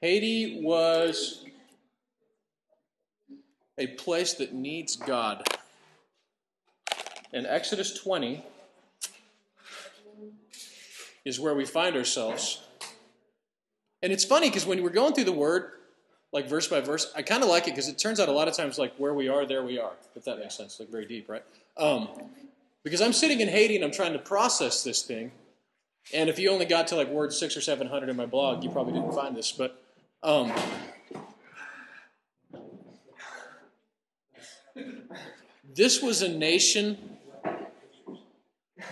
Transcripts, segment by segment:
Haiti was a place that needs God. And Exodus 20 is where we find ourselves. And it's funny because when we're going through the word, like verse by verse, I kind of like it because it turns out a lot of times, like where we are, there we are, if that makes sense, like very deep, right? Um, because I'm sitting in Haiti and I'm trying to process this thing. And if you only got to like word six or seven hundred in my blog, you probably didn't find this. But um, this was a nation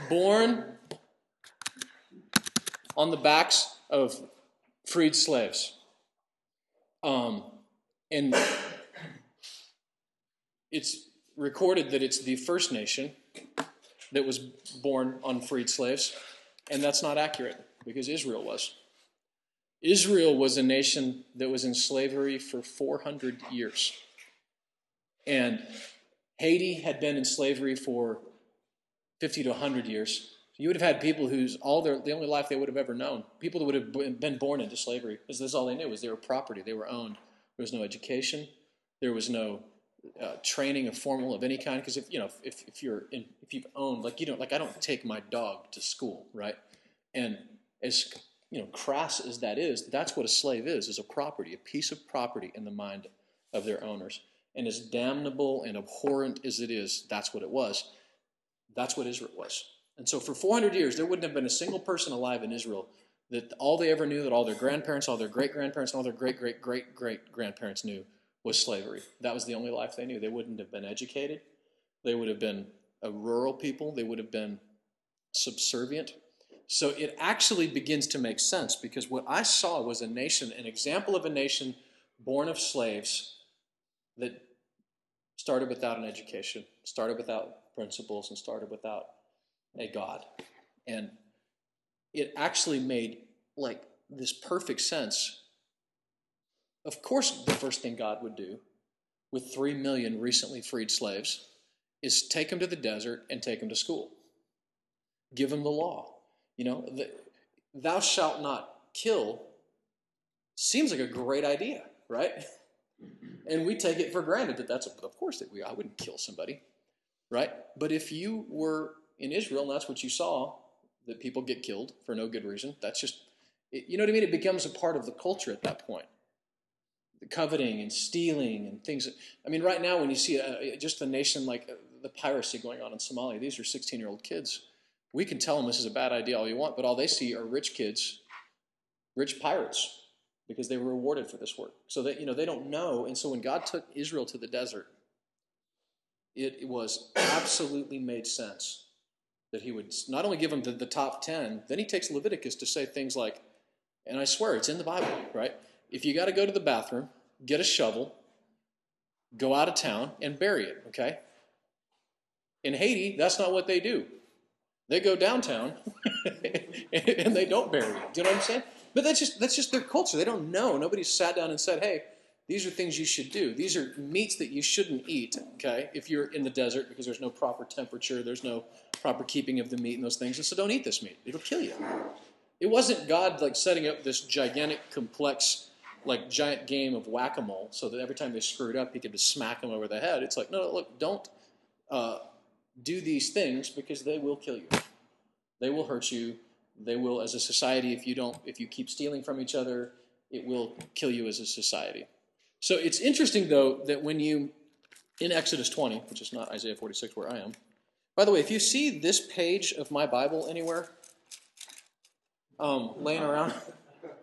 born on the backs of freed slaves. Um, and it's recorded that it's the first nation that was born on freed slaves, and that's not accurate because Israel was. Israel was a nation that was in slavery for 400 years. And Haiti had been in slavery for 50 to 100 years. You would have had people whose all their the only life they would have ever known, people that would have been born into slavery, because this is all they knew was they were property, they were owned. There was no education, there was no uh, training of formal of any kind. Because if you know if, if you're in, if you've owned like you don't like I don't take my dog to school, right? And as you know, crass as that is, that's what a slave is: is a property, a piece of property in the mind of their owners. And as damnable and abhorrent as it is, that's what it was. That's what Israel was. And so for 400 years, there wouldn't have been a single person alive in Israel that all they ever knew, that all their grandparents, all their great grandparents, and all their great great great great grandparents knew was slavery. That was the only life they knew. They wouldn't have been educated. They would have been a rural people. They would have been subservient. So it actually begins to make sense because what I saw was a nation, an example of a nation born of slaves that started without an education, started without principles, and started without a God. And it actually made like this perfect sense. Of course, the first thing God would do with three million recently freed slaves is take them to the desert and take them to school. Give them the law. You know, the, thou shalt not kill seems like a great idea, right? And we take it for granted that that's, of course, that we, I wouldn't kill somebody, right? But if you were in Israel, and that's what you saw, that people get killed for no good reason. That's just, it, you know what I mean? It becomes a part of the culture at that point. The coveting and stealing and things. I mean, right now, when you see a, just a nation like uh, the piracy going on in Somalia, these are 16 year old kids. We can tell them this is a bad idea all you want, but all they see are rich kids, rich pirates, because they were rewarded for this work. So that, you know, they don't know. And so when God took Israel to the desert, it, was absolutely made sense that he would not only give them the, the top 10, then he takes Leviticus to say things like, and I swear it's in the Bible, right? If you got to go to the bathroom, get a shovel, go out of town, and bury it, okay? In Haiti, that's not what they do. They go downtown and they don't bury it. Do you know what I'm saying? But that's just that's just their culture. They don't know. Nobody's sat down and said, "Hey, these are things you should do. These are meats that you shouldn't eat, okay, if you're in the desert because there's no proper temperature, there's no proper keeping of the meat and those things. And so don't eat this meat. It'll kill you. It wasn't God like setting up this gigantic, complex, like giant game of whack-a-mole so that every time they screwed up, he could just smack them over the head. It's like, no, look, don't uh, do these things because they will kill you. They will hurt you. They will, as a society, if you don't, if you keep stealing from each other, it will kill you as a society. So it's interesting, though, that when you, in Exodus 20, which is not Isaiah 46 where I am, by the way, if you see this page of my Bible anywhere um, laying around,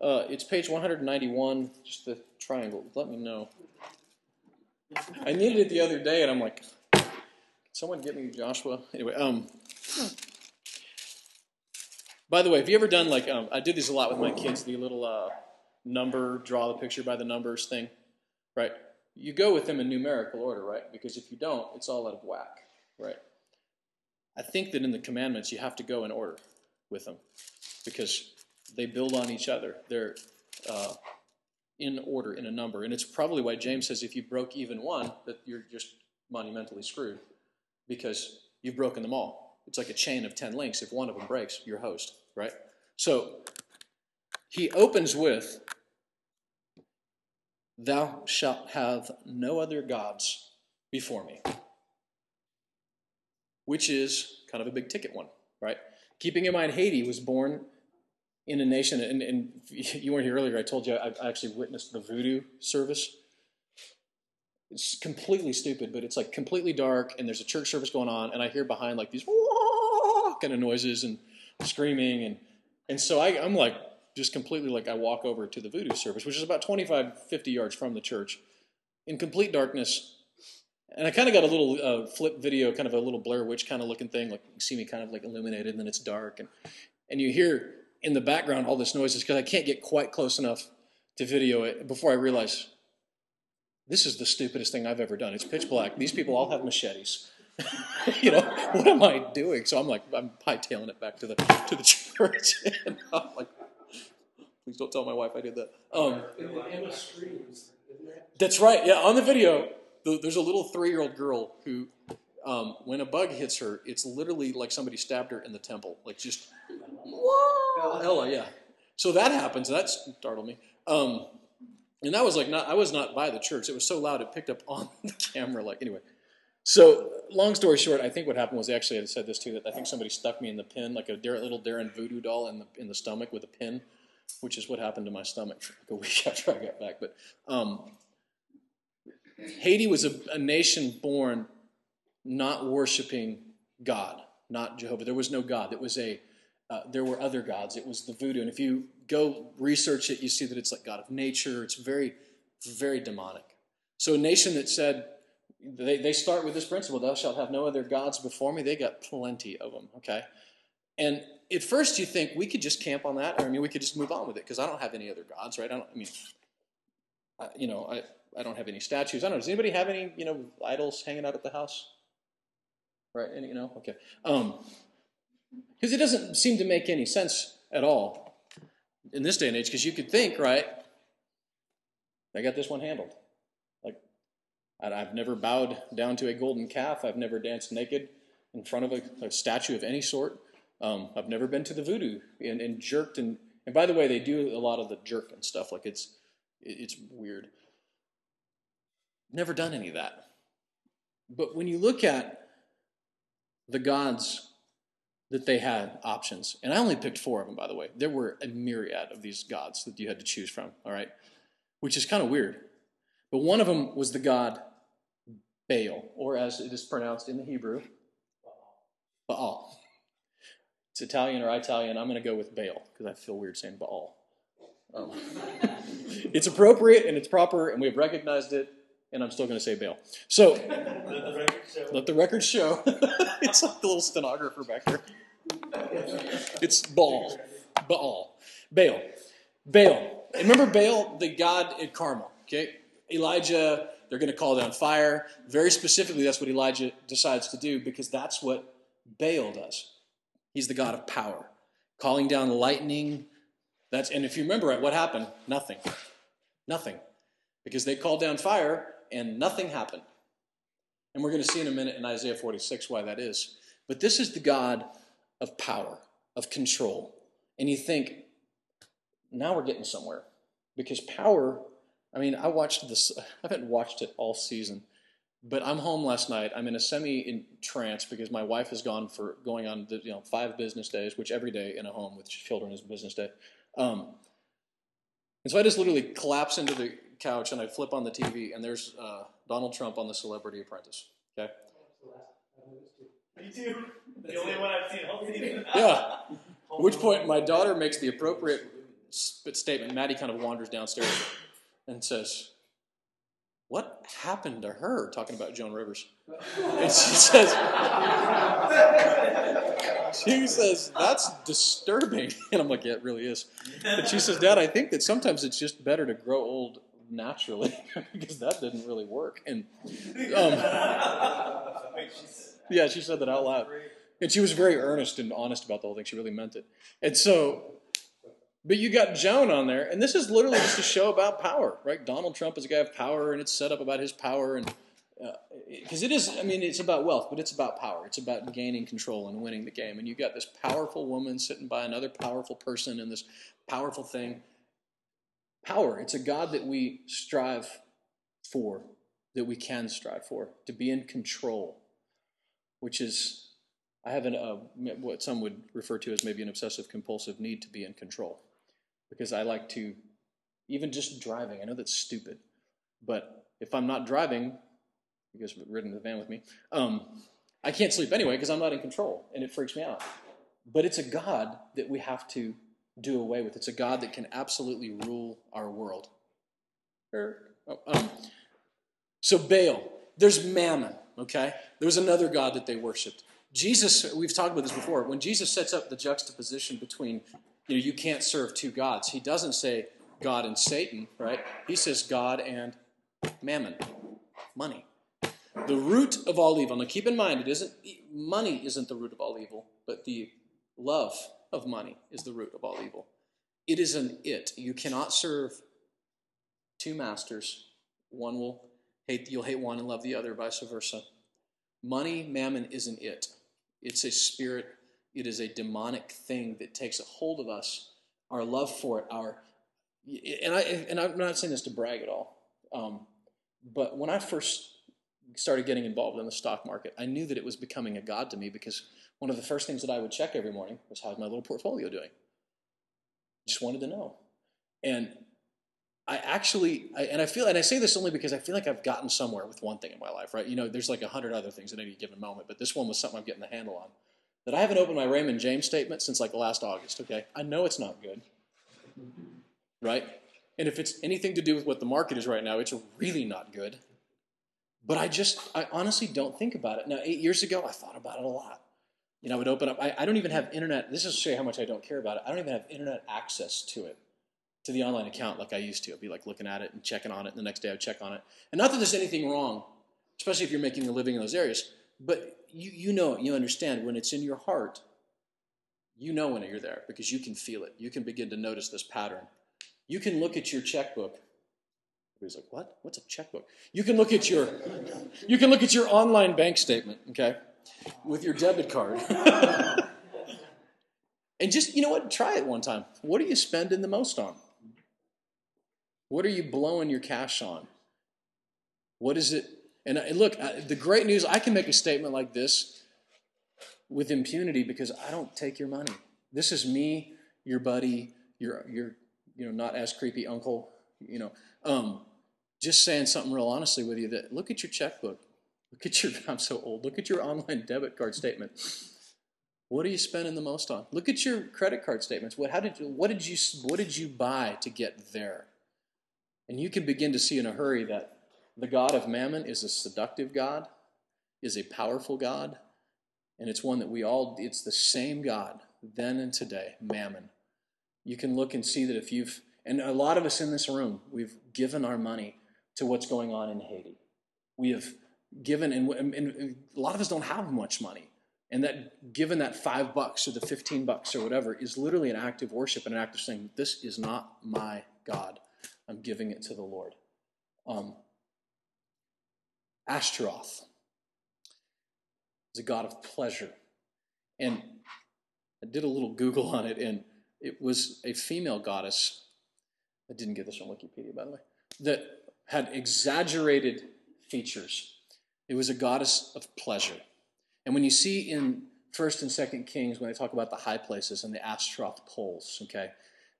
uh, it's page 191, just the triangle. Let me know. I needed it the other day, and I'm like, someone get me Joshua? Anyway, um, by the way, have you ever done like um, I did these a lot with my kids, the little uh, number, draw the picture by the numbers thing, right? You go with them in numerical order, right? Because if you don't, it's all out of whack, right? I think that in the commandments, you have to go in order with them because they build on each other. They're uh, in order, in a number. And it's probably why James says if you broke even one, that you're just monumentally screwed because you've broken them all. It's like a chain of 10 links. If one of them breaks, you're host, right? So he opens with, Thou shalt have no other gods before me, which is kind of a big ticket one, right? Keeping in mind, Haiti was born in a nation, and, and you weren't here earlier. I told you I, I actually witnessed the voodoo service. It's completely stupid, but it's like completely dark, and there's a church service going on, and I hear behind like these kind of noises and screaming, and and so I, I'm like just completely like I walk over to the voodoo service, which is about 25, 50 yards from the church, in complete darkness. And I kind of got a little uh, flip video, kind of a little Blair Witch kind of looking thing. Like you see me kind of like illuminated, and then it's dark, and and you hear in the background all this noises because I can't get quite close enough to video it before I realize this is the stupidest thing I've ever done. It's pitch black. These people all have machetes. you know, what am I doing? So I'm like, I'm hightailing it back to the to the church, and I'm like, please don't tell my wife I did that. Um, that's right. Yeah, on the video, there's a little three-year-old girl who, um, when a bug hits her, it's literally like somebody stabbed her in the temple, like just, whoa, Ella, yeah. So that happens. That startled me. Um, and that was like not. I was not by the church. It was so loud it picked up on the camera. Like anyway. So, long story short, I think what happened was actually I said this too that I think somebody stuck me in the pin like a little Darren voodoo doll in the in the stomach with a pin, which is what happened to my stomach like a week after I got back. But um, Haiti was a, a nation born not worshiping God, not Jehovah. There was no God. It was a uh, there were other gods. It was the voodoo, and if you go research it, you see that it's like God of nature. It's very, very demonic. So a nation that said they, they start with this principle thou shalt have no other gods before me. They got plenty of them okay? And at first you think we could just camp on that or i mean we could just move on with it because i don't have any other gods right? I don't i mean I, you know i i don't have any statues. I don't know does anybody have any you know idols hanging out at the house? Right any, you know? Okay. Um because it doesn't seem to make any sense at all in this day and age because you could think right i got this one handled Like, I've never bowed down to a golden calf. I've never danced naked in front of a, a statue of any sort. Um, I've never been to the voodoo and, and, jerked. And, and by the way, they do a lot of the jerk and stuff. Like it's, it's weird. Never done any of that. But when you look at the gods that they had options, and I only picked four of them, by the way. There were a myriad of these gods that you had to choose from, all right? Which is kind of weird. But one of them was the god Baal, or as it is pronounced in the Hebrew, Baal. It's Italian or Italian. I'm going to go with Baal because I feel weird saying Baal. Um, it's appropriate and it's proper, and we've recognized it, and I'm still going to say Baal. So, let the record show. it's like the little stenographer back there. It's Baal. Baal. Baal. Baal. Remember Baal, the god at Carmel, okay? Elijah, they're going to call down fire. Very specifically, that's what Elijah decides to do because that's what Baal does. He's the God of power, calling down lightning. That's and if you remember it, what happened? Nothing. Nothing. Because they called down fire and nothing happened. And we're going to see in a minute in Isaiah 46 why that is. But this is the God of power, of control. And you think, now we're getting somewhere. Because power I mean, I watched this, I haven't watched it all season, but I'm home last night. I'm in a semi trance because my wife has gone for going on the, you know five business days, which every day in a home with children is a business day. Um, and so I just literally collapse into the couch and I flip on the TV, and there's uh, Donald Trump on the Celebrity Apprentice. Okay. Me too. The only one I've seen all season. yeah. At which point, my daughter makes the appropriate statement. Maddie kind of wanders downstairs and says, What happened to her? Talking about Joan Rivers. And she says, She says, That's disturbing. And I'm like, Yeah, it really is. And she says, Dad, I think that sometimes it's just better to grow old naturally because that didn't really work. And um, yeah, she said that out loud. And she was very earnest and honest about the whole thing. She really meant it. And so but you got Joan on there, and this is literally just a show about power, right? Donald Trump is a guy of power, and it's set up about his power, and because uh, it is, I mean, it's about wealth, but it's about power. It's about gaining control and winning the game. And you've got this powerful woman sitting by another powerful person in this powerful thing. Power, it's a God that we strive for, that we can strive for, to be in control, which is, I have an, uh, what some would refer to as maybe an obsessive compulsive need to be in control. Because I like to, even just driving, I know that's stupid, but if I'm not driving, you guys have ridden the van with me, um, I can't sleep anyway because I'm not in control and it freaks me out. But it's a God that we have to do away with. It's a God that can absolutely rule our world. Er, oh, um, so Baal, there's Mammon, okay? There was another God that they worshipped. Jesus, we've talked about this before. When Jesus sets up the juxtaposition between, you know, you can't serve two gods, he doesn't say God and Satan, right? He says God and mammon, money. The root of all evil. Now keep in mind, it isn't money isn't the root of all evil, but the love of money is the root of all evil. It is an it. You cannot serve two masters. One will hate you'll hate one and love the other, vice versa. Money, mammon is an it. It's a spirit, it is a demonic thing that takes a hold of us, our love for it, our and I and I'm not saying this to brag at all. Um, but when I first started getting involved in the stock market, I knew that it was becoming a god to me because one of the first things that I would check every morning was how's my little portfolio doing. Just wanted to know, and I actually, I, and I feel, and I say this only because I feel like I've gotten somewhere with one thing in my life, right? You know, there's like a hundred other things at any given moment, but this one was something I'm getting the handle on. That I haven't opened my Raymond James statement since like last August. Okay, I know it's not good, right? And if it's anything to do with what the market is right now, it's really not good. But I just, I honestly don't think about it. Now, eight years ago, I thought about it a lot. You know, I would open up, I, I don't even have internet, this is to show you how much I don't care about it. I don't even have internet access to it, to the online account like I used to. I'd be like looking at it and checking on it, and the next day I would check on it. And not that there's anything wrong, especially if you're making a living in those areas, but you, you know, you understand when it's in your heart, you know when you're there because you can feel it. You can begin to notice this pattern. You can look at your checkbook Everybody's like, what? What's a checkbook? You can look at your you can look at your online bank statement, okay, with your debit card. and just, you know what, try it one time. What are you spending the most on? What are you blowing your cash on? What is it? And look, the great news, I can make a statement like this with impunity because I don't take your money. This is me, your buddy, your your you know not as creepy uncle, you know, um, just saying something real honestly with you that look at your checkbook. Look at your, I'm so old, look at your online debit card statement. What are you spending the most on? Look at your credit card statements. What, how did you, what, did you, what did you buy to get there? And you can begin to see in a hurry that the God of mammon is a seductive God, is a powerful God, and it's one that we all, it's the same God then and today, mammon. You can look and see that if you've and a lot of us in this room, we've given our money to what's going on in Haiti. We have given, and, and a lot of us don't have much money. And that given that five bucks or the 15 bucks or whatever is literally an act of worship and an act of saying, This is not my God. I'm giving it to the Lord. Um, Ashtaroth is a God of pleasure. And I did a little Google on it, and it was a female goddess I didn't get this from Wikipedia, by the way, that had exaggerated features. It was a goddess of pleasure. And when you see in First and Second Kings, when they talk about the high places and the Ashtaroth poles, okay,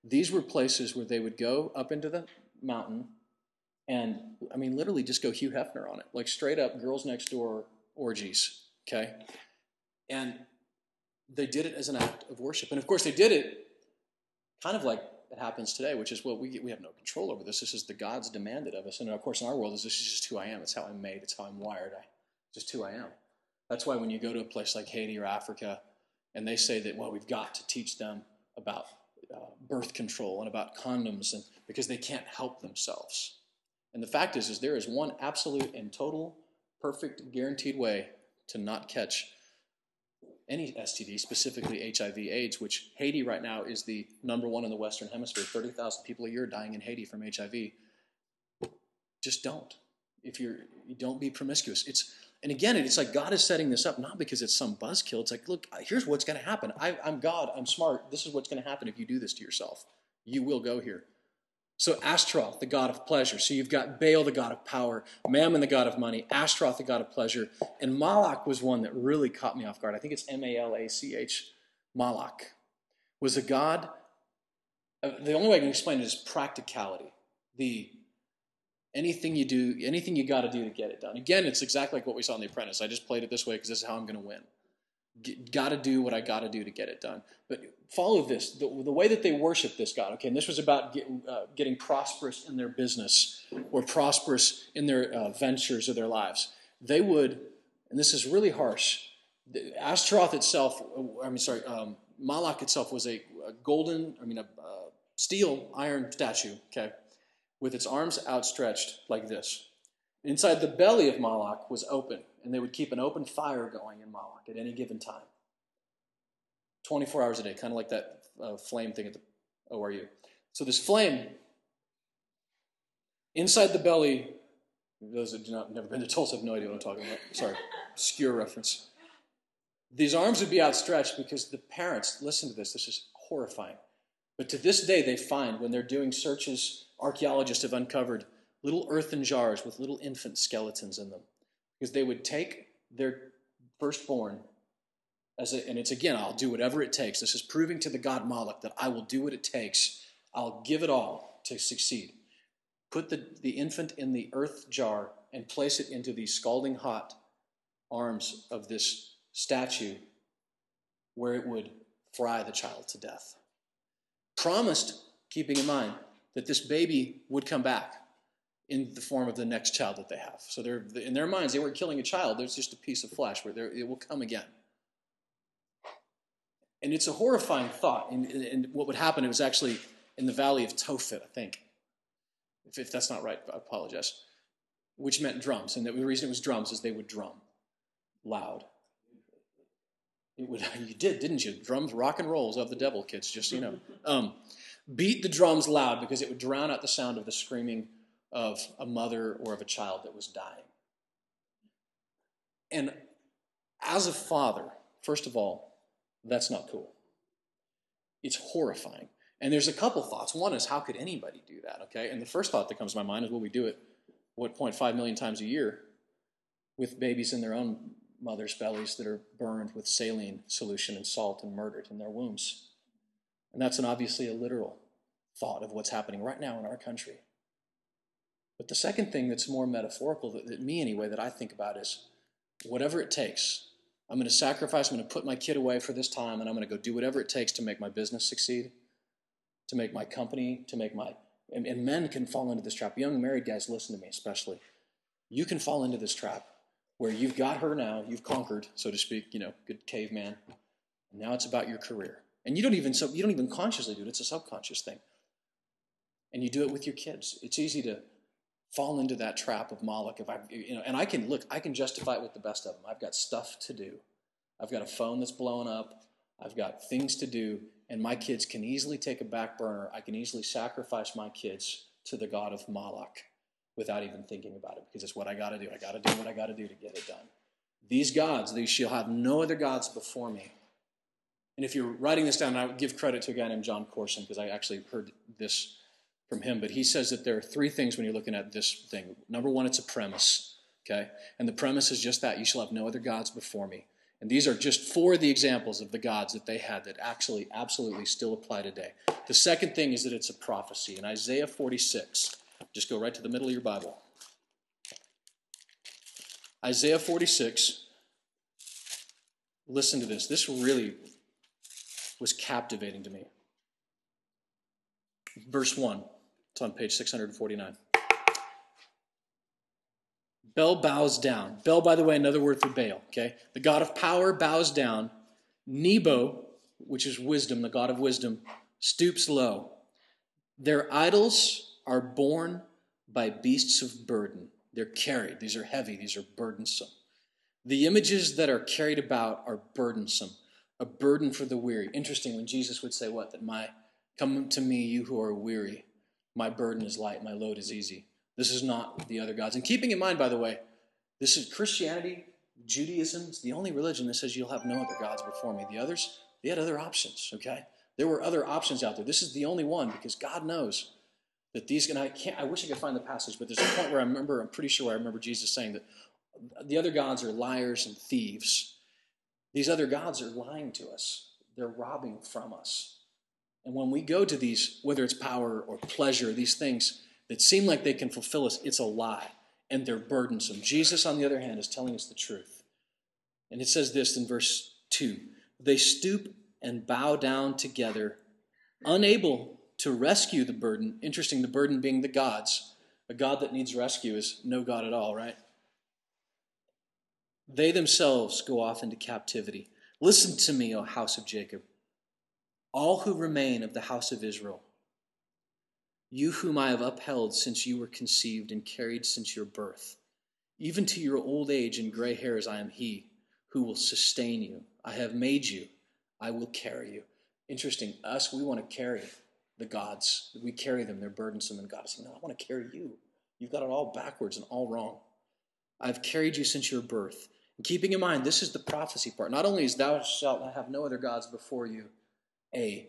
these were places where they would go up into the mountain and, I mean, literally just go Hugh Hefner on it, like straight up girls next door orgies, okay? And they did it as an act of worship. And of course, they did it kind of like that happens today, which is, well, we, we have no control over this. This is the God's demanded of us. And of course, in our world, is this is just who I am. It's how I'm made. It's how I'm wired. I, just who I am. That's why when you go to a place like Haiti or Africa, and they say that, well, we've got to teach them about uh, birth control and about condoms, and because they can't help themselves. And the fact is, is there is one absolute and total, perfect, guaranteed way to not catch any STD, specifically HIV/AIDS, which Haiti right now is the number one in the Western Hemisphere. 30,000 people a year dying in Haiti from HIV. Just don't. if you're you don't be promiscuous. It's and again, it's like God is setting this up not because it's some buzzkill. It's like, look, here's what's going to happen. I, I'm God. I'm smart. This is what's going to happen if you do this to yourself. You will go here. So Ashtaroth, the god of pleasure. So you've got Baal, the god of power, Mammon, the god of money, Ashtaroth, the god of pleasure, and Moloch was one that really caught me off guard. I think it's M-A-L-A-C-H. Moloch was a god. Uh, the only way I can explain it is practicality. The anything you do, anything you got to do to get it done. Again, it's exactly like what we saw in The Apprentice. I just played it this way because this is how I'm going to win. Got to do what I got to do to get it done. But follow this the, the, way that they worship this God, okay, and this was about get, uh, getting prosperous in their business or prosperous in their uh, ventures or their lives. They would, and this is really harsh, Ashtaroth itself, uh, I mean, sorry, um, Moloch itself was a, a, golden, I mean, a, a steel iron statue, okay, with its arms outstretched like this. Inside the belly of Moloch was open, and they would keep an open fire going in Moloch at any given time. 24 hours a day, kind of like that uh, flame thing at the ORU. So this flame inside the belly, those that have never been to Tulsa have no idea what I'm talking about. Sorry, obscure reference. These arms would be outstretched because the parents, listen to this, this is horrifying. But to this day, they find when they're doing searches, archaeologists have uncovered little earthen jars with little infant skeletons in them. Because they would take their firstborn as a, and it's again, I'll do whatever it takes. This is proving to the god Moloch that I will do what it takes. I'll give it all to succeed. Put the, the infant in the earth jar and place it into the scalding hot arms of this statue where it would fry the child to death. Promised, keeping in mind, that this baby would come back in the form of the next child that they have. So they're, in their minds, they weren't killing a child, there's just a piece of flesh where it will come again. And it's a horrifying thought. And, and, what would happen, it was actually in the valley of Tophet, I think. If, if that's not right, I apologize. Which meant drums. And the reason it was drums is they would drum loud. It would, you did, didn't you? Drums, rock and rolls of the devil, kids, just so you know. Um, beat the drums loud because it would drown out the sound of the screaming of a mother or of a child that was dying. And as a father, first of all, that's not cool. It's horrifying. And there's a couple thoughts. One is, how could anybody do that? Okay. And the first thought that comes to my mind is, well, we do it, what, 0.5 million times a year with babies in their own mother's bellies that are burned with saline solution and salt and murdered in their wombs. And that's an obviously a literal thought of what's happening right now in our country. But the second thing that's more metaphorical, that, that me anyway, that I think about is whatever it takes I'm going to sacrifice, I'm going to put my kid away for this time, and I'm going to go do whatever it takes to make my business succeed, to make my company, to make my. And, and men can fall into this trap. Young married guys, listen to me especially. You can fall into this trap where you've got her now, you've conquered, so to speak, you know, good caveman. Now it's about your career. And you don't even so you don't even consciously do it, it's a subconscious thing. And you do it with your kids. It's easy to fall into that trap of Moloch. If I, you know, and I can look, I can justify it with the best of them. I've got stuff to do. I've got a phone that's blowing up. I've got things to do, and my kids can easily take a back burner. I can easily sacrifice my kids to the god of Moloch without even thinking about it because it's what I got to do. I got to do what I got to do to get it done. These gods, these shall have no other gods before me. And if you're writing this down, I would give credit to a guy named John Corson because I actually heard this from him, but he says that there are three things when you're looking at this thing. Number one, it's a premise, okay? And the premise is just that you shall have no other gods before me. And these are just four of the examples of the gods that they had that actually absolutely still apply today. The second thing is that it's a prophecy. In Isaiah 46, just go right to the middle of your Bible. Isaiah 46, listen to this. This really was captivating to me. Verse 1. It's on page 649. Bel bows down. Bel, by the way, another word for Baal, okay? The god of power bows down. Nebo, which is wisdom, the god of wisdom, stoops low. Their idols are borne by beasts of burden. They're carried. These are heavy. These are burdensome. The images that are carried about are burdensome, a burden for the weary. Interesting when Jesus would say, What? That my, come to me, you who are weary, my burden is light, my load is easy. This is not the other gods. And keeping in mind, by the way, this is Christianity, Judaism is the only religion that says you'll have no other gods before me. The others, they had other options, okay? There were other options out there. This is the only one because God knows that these, and I can't, I wish I could find the passage, but there's a point where I remember, I'm pretty sure I remember Jesus saying that the other gods are liars and thieves. These other gods are lying to us, they're robbing from us. And when we go to these, whether it's power or pleasure, these things that seem like they can fulfill us, it's a lie and they're burdensome. Jesus, on the other hand, is telling us the truth. And it says this in verse 2 They stoop and bow down together, unable to rescue the burden. Interesting, the burden being the gods. A God that needs rescue is no God at all, right? They themselves go off into captivity. Listen to me, O house of Jacob, all who remain of the house of Israel, you whom I have upheld since you were conceived and carried since your birth. Even to your old age and gray hairs, I am He who will sustain you. I have made you, I will carry you. Interesting, us, we want to carry the gods. We carry them, they're burdensome, and God is saying, No, I want to carry you. You've got it all backwards and all wrong. I've carried you since your birth. And keeping in mind, this is the prophecy part. Not only is thou shalt have no other gods before you a,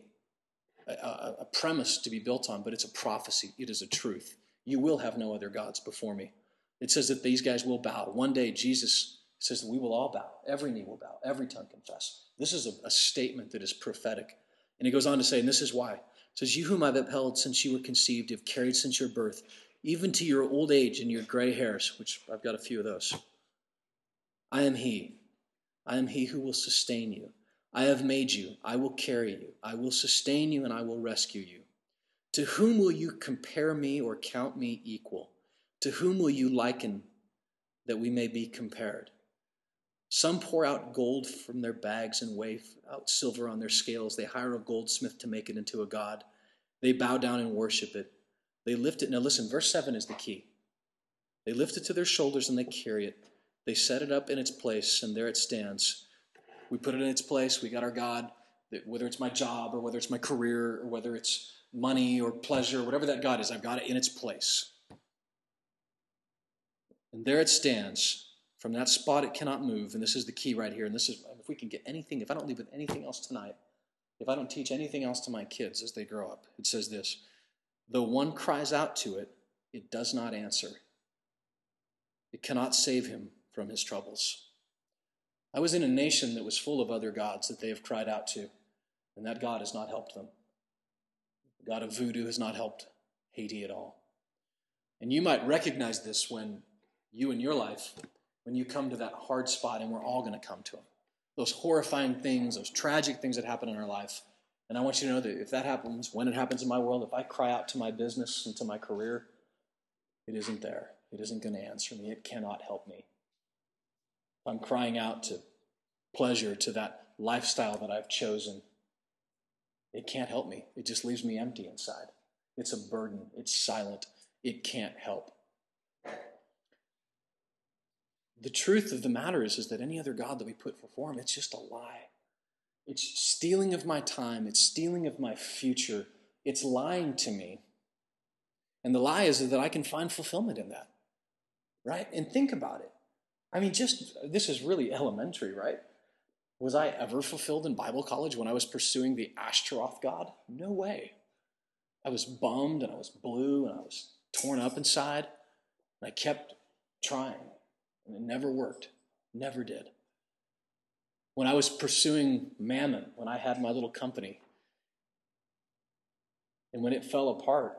a, a premise to be built on, but it's a prophecy. It is a truth. You will have no other gods before me. It says that these guys will bow. One day, Jesus says that we will all bow. Every knee will bow. Every tongue confess. This is a, a statement that is prophetic. And he goes on to say, and this is why. It says, You whom I've upheld since you were conceived, have carried since your birth, even to your old age and your gray hairs, which I've got a few of those. I am He. I am He who will sustain you. I have made you. I will carry you. I will sustain you and I will rescue you. To whom will you compare me or count me equal? To whom will you liken that we may be compared? Some pour out gold from their bags and weigh out silver on their scales. They hire a goldsmith to make it into a god. They bow down and worship it. They lift it. Now, listen, verse 7 is the key. They lift it to their shoulders and they carry it. They set it up in its place, and there it stands. We put it in its place. We got our God, whether it's my job or whether it's my career or whether it's money or pleasure, whatever that God is, I've got it in its place. And there it stands. From that spot, it cannot move. And this is the key right here. And this is, if we can get anything, if I don't leave with anything else tonight, if I don't teach anything else to my kids as they grow up, it says this Though one cries out to it, it does not answer. It cannot save him from his troubles. I was in a nation that was full of other gods that they have cried out to, and that God has not helped them. The God of voodoo has not helped Haiti at all. And you might recognize this when you in your life when you come to that hard spot, and we're all going to come to them. Those horrifying things, those tragic things that happen in our life. And I want you to know that if that happens, when it happens in my world, if I cry out to my business and to my career, it isn't there. It isn't going to answer me. It cannot help me. I'm crying out to pleasure, to that lifestyle that I've chosen, it can't help me. It just leaves me empty inside. It's a burden. It's silent. It can't help the truth of the matter is, is that any other God that we put before him, it's just a lie. It's stealing of my time, it's stealing of my future, it's lying to me. And the lie is that I can find fulfillment in that. Right? And think about it. I mean, just this is really elementary, right? Was I ever fulfilled in Bible college when I was pursuing the Ashtaroth God? No way. I was bummed and I was blue and I was torn up inside. And I kept trying. And it never worked. Never did. When I was pursuing mammon, when I had my little company, and when it fell apart,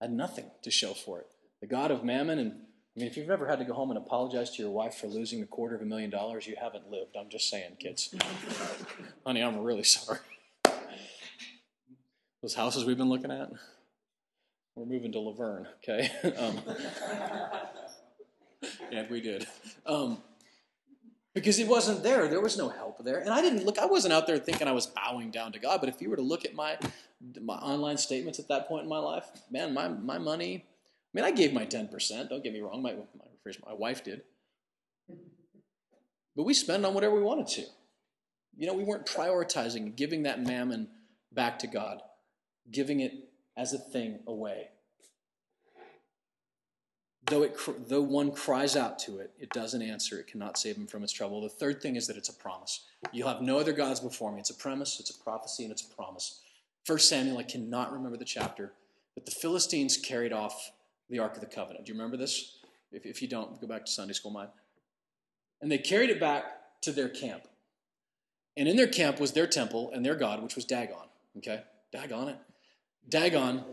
I had nothing to show for it. The God of mammon, and I mean, if you've ever had to go home and apologize to your wife for losing a quarter of a million dollars, you haven't lived. I'm just saying, kids. Honey, I'm really sorry. Those houses we've been looking at, we're moving to Laverne, okay? um, and we did. Um, because it wasn't there. There was no help there. And I didn't look, I wasn't out there thinking I was bowing down to God. But if you were to look at my, my online statements at that point in my life, man, my, my money, mean, I gave my 10%. Don't get me wrong. My, my, my wife did. But we spent on whatever we wanted to. You know, we weren't prioritizing giving that mammon back to God, giving it as a thing away. Though, it, though one cries out to it, it doesn't answer. It cannot save him from his trouble. The third thing is that it's a promise. You'll have no other gods before me. It's a premise, it's a prophecy, and it's a promise. First Samuel, I cannot remember the chapter, but the Philistines carried off the Ark of the Covenant. Do you remember this? If, if you don't, go back to Sunday school mind. And they carried it back to their camp. And in their camp was their temple and their God, which was Dagon. Okay? Dagon it. Dagon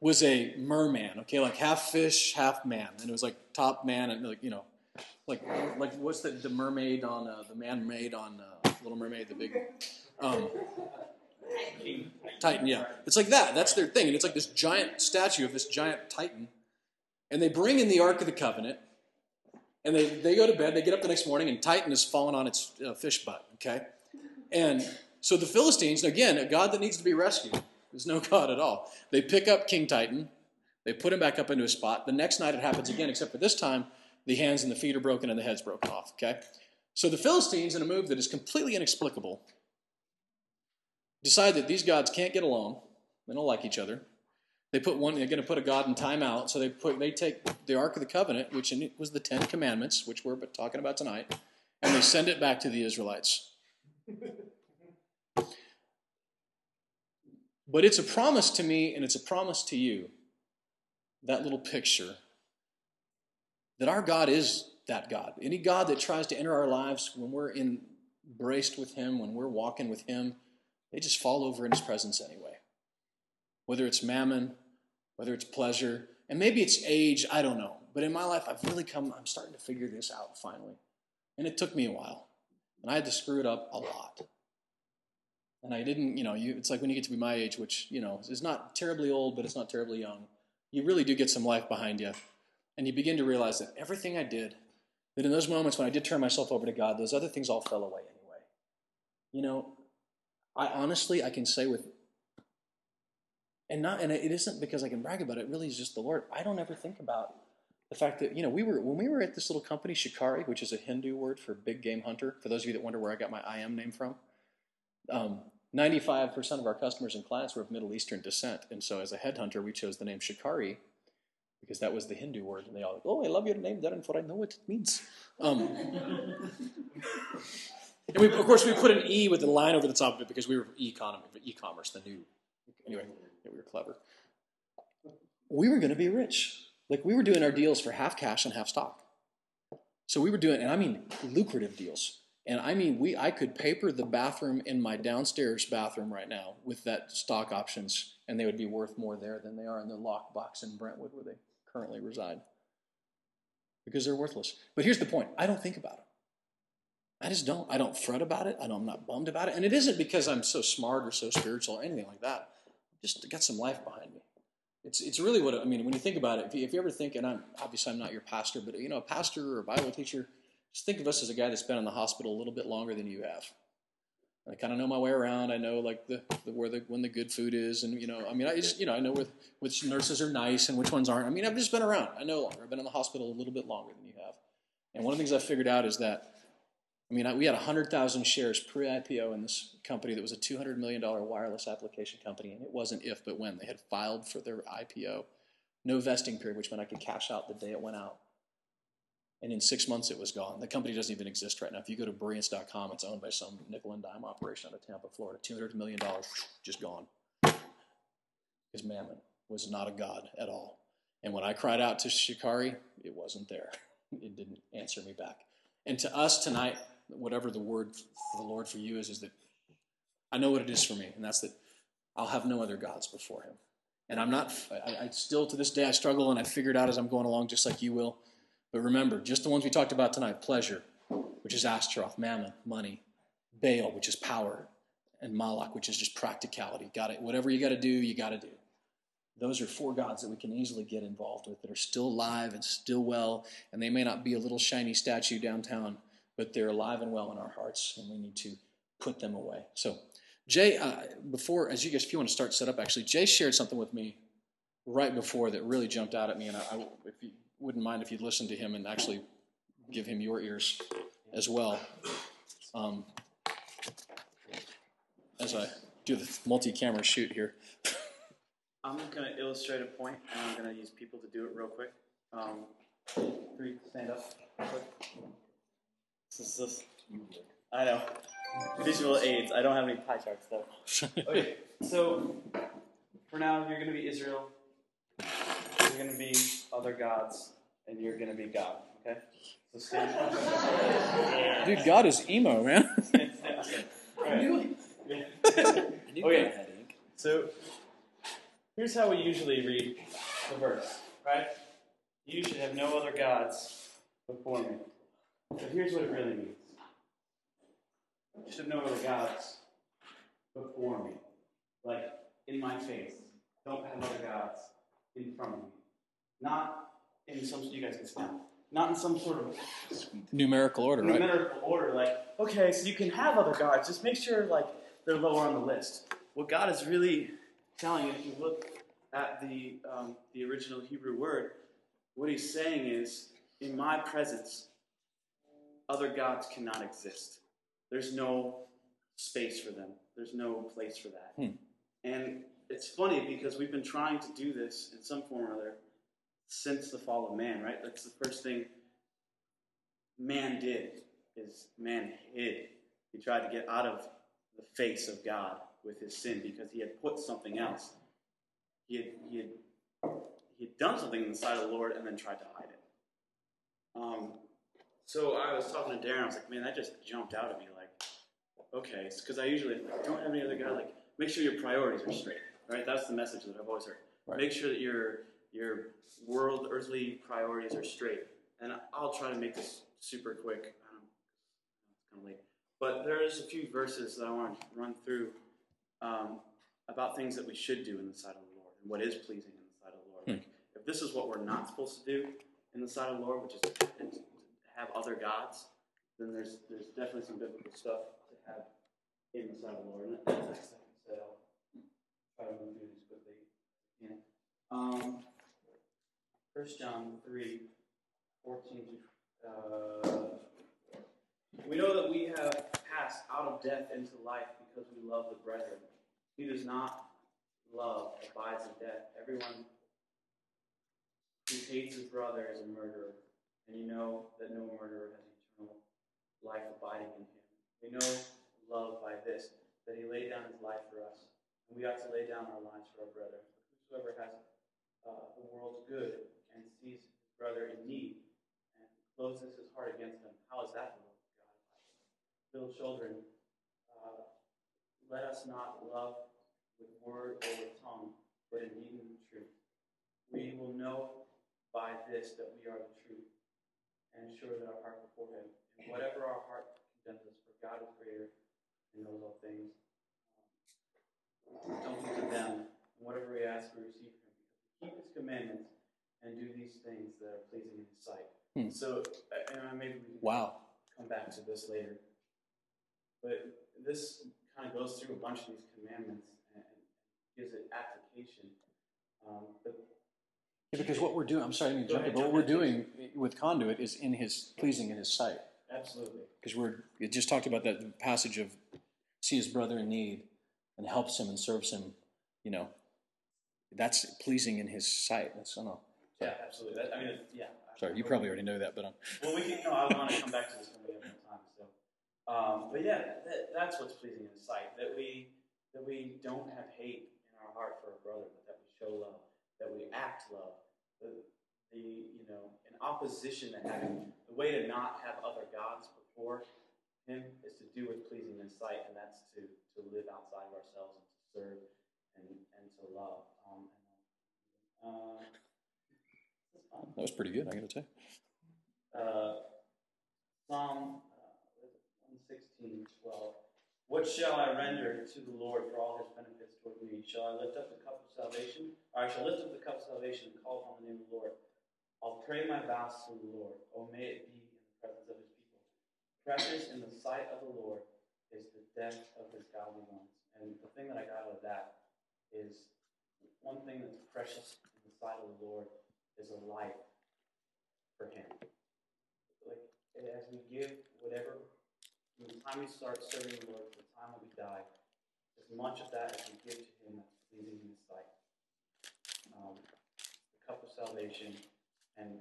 was a merman, okay, like half fish, half man, and it was like top man, and like you know, like like what's the the mermaid on uh, the man made on uh, Little Mermaid, the big um, Triton, yeah, it's like that. That's their thing, and it's like this giant statue of this giant Triton, and they bring in the Ark of the Covenant, and they they go to bed. They get up the next morning, and Triton has fallen on its uh, fish butt, okay, and so the Philistines, again, a god that needs to be rescued there's no God at all. They pick up King Triton, they put him back up into his spot. The next night it happens again, except for this time the hands and the feet are broken and the head's broken off. Okay? So the Philistines, in a move that is completely inexplicable, decide that these gods can't get along. They don't like each other. They put one. They're going to put a god in timeout. So they put. They take the Ark of the Covenant, which was the Ten Commandments, which we're talking about tonight, and they send it back to the Israelites. But it's a promise to me and it's a promise to you, that little picture, that our God is that God. Any God that tries to enter our lives when we're embraced with Him, when we're walking with Him, they just fall over in His presence anyway. Whether it's mammon, whether it's pleasure, and maybe it's age, I don't know. But in my life, I've really come, I'm starting to figure this out finally. And it took me a while. And I had to screw it up a lot and I didn't, you know, you, it's like when you get to be my age, which, you know, is not terribly old, but it's not terribly young. You really do get some life behind you. And you begin to realize that everything I did, that in those moments when I did turn myself over to God, those other things all fell away anyway. You know, I honestly, I can say with, and not, and it isn't because I can brag about it, really is just the Lord. I don't ever think about the fact that, you know, we were, when we were at this little company, Shikari, which is a Hindu word for big game hunter, for those of you that wonder where I got my I am name from, um, 95% of our customers and clients were of Middle Eastern descent. And so as a headhunter, we chose the name Shikari because that was the Hindu word. And they all like, oh, I love your name, Darren, for I know what it means. Um, and we, of course, we put an E with a line over the top of it because we were e-economy, e-commerce, the new. Anyway, yeah, we were clever. We were going to be rich. Like we were doing our deals for half cash and half stock. So we were doing, and I mean lucrative deals. And I mean, we I could paper the bathroom in my downstairs bathroom right now with that stock options, and they would be worth more there than they are in the lockbox in Brentwood where they currently reside. Because they're worthless. But here's the point I don't think about it. I just don't. I don't fret about it. I don't, I'm not bummed about it. And it isn't because I'm so smart or so spiritual or anything like that. Just got some life behind me. It's, it's really what I mean. When you think about it, if you, if you ever think, and I'm obviously I'm not your pastor, but you know, a pastor or a Bible teacher, just think of us as a guy that's been in the hospital a little bit longer than you have. I kind of know my way around. I know like the, the, where the when the good food is, and you know, I mean, I just you know I know where, which nurses are nice and which ones aren't. I mean, I've just been around. I know longer. I've been in the hospital a little bit longer than you have. And one of the things I figured out is that, I mean, we had 100,000 shares pre-IPO in this company that was a 200 million dollar wireless application company, and it wasn't if but when they had filed for their IPO. No vesting period, which meant I could cash out the day it went out. And in six months, it was gone. The company doesn't even exist right now. If you go to Brilliance.com, it's owned by some nickel and dime operation out of Tampa, Florida. $200 million, just gone. Because Mammon was not a god at all. And when I cried out to Shikari, it wasn't there. It didn't answer me back. And to us tonight, whatever the word for the Lord for you is, is that I know what it is for me, and that's that I'll have no other gods before him. And I'm not, I, I still to this day, I struggle and I figure it out as I'm going along, just like you will. But remember, just the ones we talked about tonight pleasure, which is Ashtaroth, mammon, money, Baal, which is power, and Moloch, which is just practicality. Got it. Whatever you got to do, you got to do. Those are four gods that we can easily get involved with that are still alive and still well, and they may not be a little shiny statue downtown, but they're alive and well in our hearts, and we need to put them away. So, Jay, uh, before, as you guys, if you want to start set up, actually, Jay shared something with me right before that really jumped out at me, and I, I if you wouldn't mind if you'd listen to him and actually give him your ears as well. Um, as I do the multi camera shoot here. I'm going to illustrate a point, and I'm going to use people to do it real quick. Um, three, stand up. Quick. This is this. I know. Visual aids. I don't have any pie charts though. Okay, so for now, you're going to be Israel. You're going to be other gods, and you're going to be God. Okay. So stand. Dude, God is emo, man. stand, stand, stand. All right. Okay. So here's how we usually read the verse, right? You should have no other gods before me. But here's what it really means. You should have no other gods before me. Like in my face. Don't have other gods in front of me. Not in some you guys can stand. Not in some sort of Numerical order, right? numerical order, like, okay, so you can have other gods, just make sure like they're lower on the list. What God is really telling you, if you look at the um, the original Hebrew word, what He's saying is, in my presence, other gods cannot exist. There's no space for them. There's no place for that. Hmm. And it's funny because we've been trying to do this in some form or other since the fall of man, right? That's the first thing man did is man hid. He tried to get out of the face of God with his sin because he had put something else. He had, he had, he had done something in the sight of the Lord and then tried to hide it. Um, so I was talking to Darren. I was like, man, that just jumped out at me. Like, okay, because I usually like, don't have any other guy. Like, make sure your priorities are straight. Right? That's the message that I've always heard. Right. Make sure that your your world, earthly priorities are straight. And I'll try to make this super quick. Um, it's kind of late. But there's a few verses that I want to run through um, about things that we should do in the sight of the Lord and what is pleasing in the sight of the Lord. Hmm. Like, if this is what we're not supposed to do in the sight of the Lord, which is is have other gods, then there's there's definitely some biblical stuff to have in the sight of the Lord. And that's thing I said. I'll try to move through these quickly. Yeah. Um, 1 John 3, 14 to uh, we know that we have passed out of death into life because we love the brethren. He does not love abides in death. Everyone who hates his brother is a murderer, and you know that no murderer has eternal life abiding in him. We know love by this, that he laid down his life for us, and we ought to lay down our lives for our brother. Whosoever has uh, the world's good and sees his brother in need and closes his heart against him, how is that the love of God? Little children, uh, let us not love with word or with tongue, but in deed and in truth. We will know by this that we are the truth, and sure that our heart before Him, and whatever our heart condemns us, for God is greater and knows all things. Um, don't be condemned. And whatever we ask, we receive from Him. Keep His commandments and do these things that are pleasing in His sight. Hmm. So, uh, and maybe we can Wow. come back to this later. But this kind of goes through a bunch of these commandments and gives it application. Um, but Yeah, because what we're doing, I'm sorry, I Go ahead, but what jump we're in, doing with conduit is in his pleasing in his sight. absolutely, Because we're it just talked about that passage of see his brother in need and helps him and serves him. You know, that's pleasing in his sight. That's I don't know. yeah, absolutely. That, I mean, yeah. Sorry, you probably already know that, but um, Well, we can. No, I want to come back to this when we have more time. So, um, but yeah, that, that's what's pleasing in His sight. That we that we don't have hate in our heart for a brother, but that we show love, that we act love. The, the you know, in opposition to having the way to not have other gods before Him is to do what's pleasing in His sight, and that's to to live outside of ourselves and to serve and and to love. Um, and, uh, that was pretty good. I got to say. Uh, Psalm uh, 116, 12. What shall I render to the Lord for all his benefits toward me? Shall I lift up the cup of salvation? Or I shall lift up the cup of salvation and call upon the name of the Lord. I'll pray my vows to the Lord. Oh, may it be in the presence of his people. Precious in the sight of the Lord is the death of his godly ones. And the thing that I got out of that is one thing that's precious in the sight of the Lord is a life for him like as we give whatever from the time we start serving the Lord to the time that we die, as much of that as we give to Him that's pleasing in His sight. the cup of salvation, and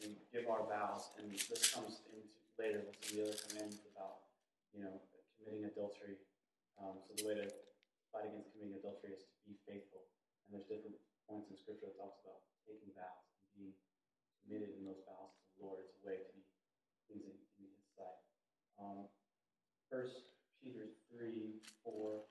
we give our vows, and this comes into later with some of the other commandments about, you know, committing adultery. Um, so the way to fight against committing adultery is to be faithful. And there's different points in Scripture that talks about taking vows and being committed in those vows to the Lord. It's a way to be pleasing. Um, First Peter three four.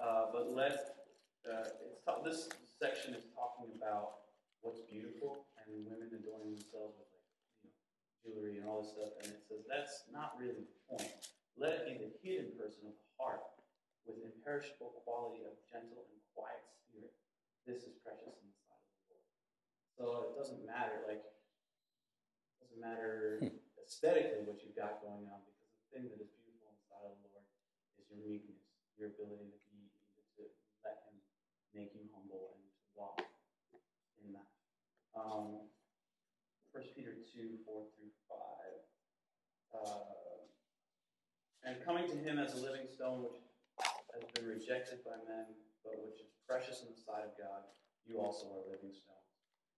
Uh, but let uh, ta- this section is talking about what's beautiful and women adorning themselves with like you know jewelry and all this stuff, and it says that's not really the point. Let it be the hidden person of the heart with imperishable quality of gentle and quiet spirit. This is precious in the sight of the Lord. So it doesn't matter like doesn't matter aesthetically what you've got going on because the thing that is beautiful in the sight of the Lord is your meekness, your ability to be to let Him make you humble and to walk in that. Um, 1 Peter 2 4 through 5. Uh, and coming to him as a living stone, which has been rejected by men, but which is precious in the sight of God, you also are living stones.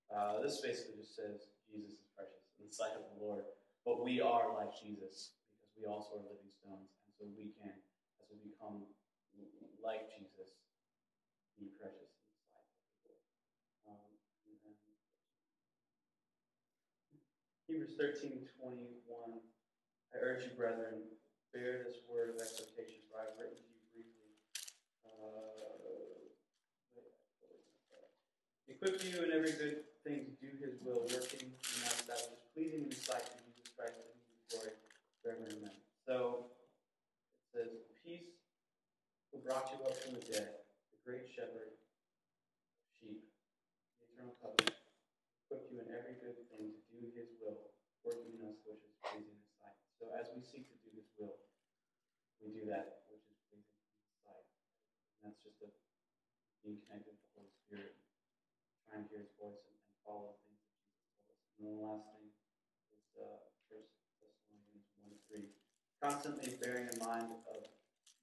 Uh, this basically just says Jesus is precious in the sight of the Lord, but we are like Jesus because we also are living stones, and so we can, as we become like Jesus, be precious in the Lord. Um, Hebrews 13, 21. I urge you, brethren, bear this word of exhortation, for I have written to you briefly. Uh, equip you in every good thing to do his will, working in that which is pleasing in his sight of Jesus Christ and his glory forever and amen. So it says, Peace who brought you up from the dead, the great shepherd of sheep, the eternal covenant, equipped you in every good thing to do his will, working in us which is pleasing his sight. So as we seek to do his will, we do that which is pleasing in his sight. And that's just a being connected with the Holy Spirit, trying to hear his voice and, and follow things that Jesus told us. And then the last thing is uh, First Thessalonians 1 3. Constantly bearing in mind of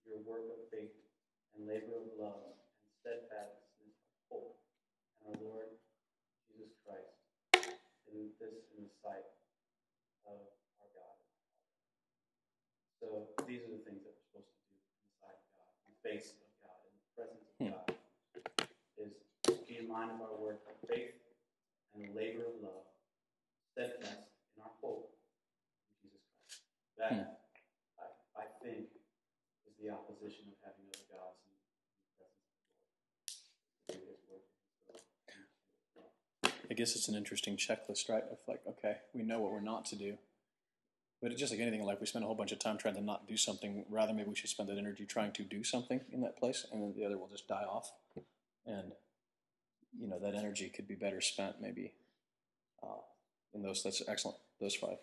your work of faith and labor of love and steadfastness of hope and our Lord Jesus Christ in this in the sight of our God. So these are the things that we're supposed to do in the sight of God, in the face of God, in the presence of hmm. God, is be in mind of our work of faith and labor of love, steadfast in our hope in Jesus Christ. That hmm I, I think is the opposition of having other gods in, in the presence of the Lord. To do his work. I guess it's an interesting checklist, right? Of like, okay, we know what we're not to do. But it's just like anything in life, we spend a whole bunch of time trying to not do something. Rather, maybe we should spend that energy trying to do something in that place, and then the other will just die off. And, you know, that energy could be better spent maybe uh, in those. That's excellent. Those five.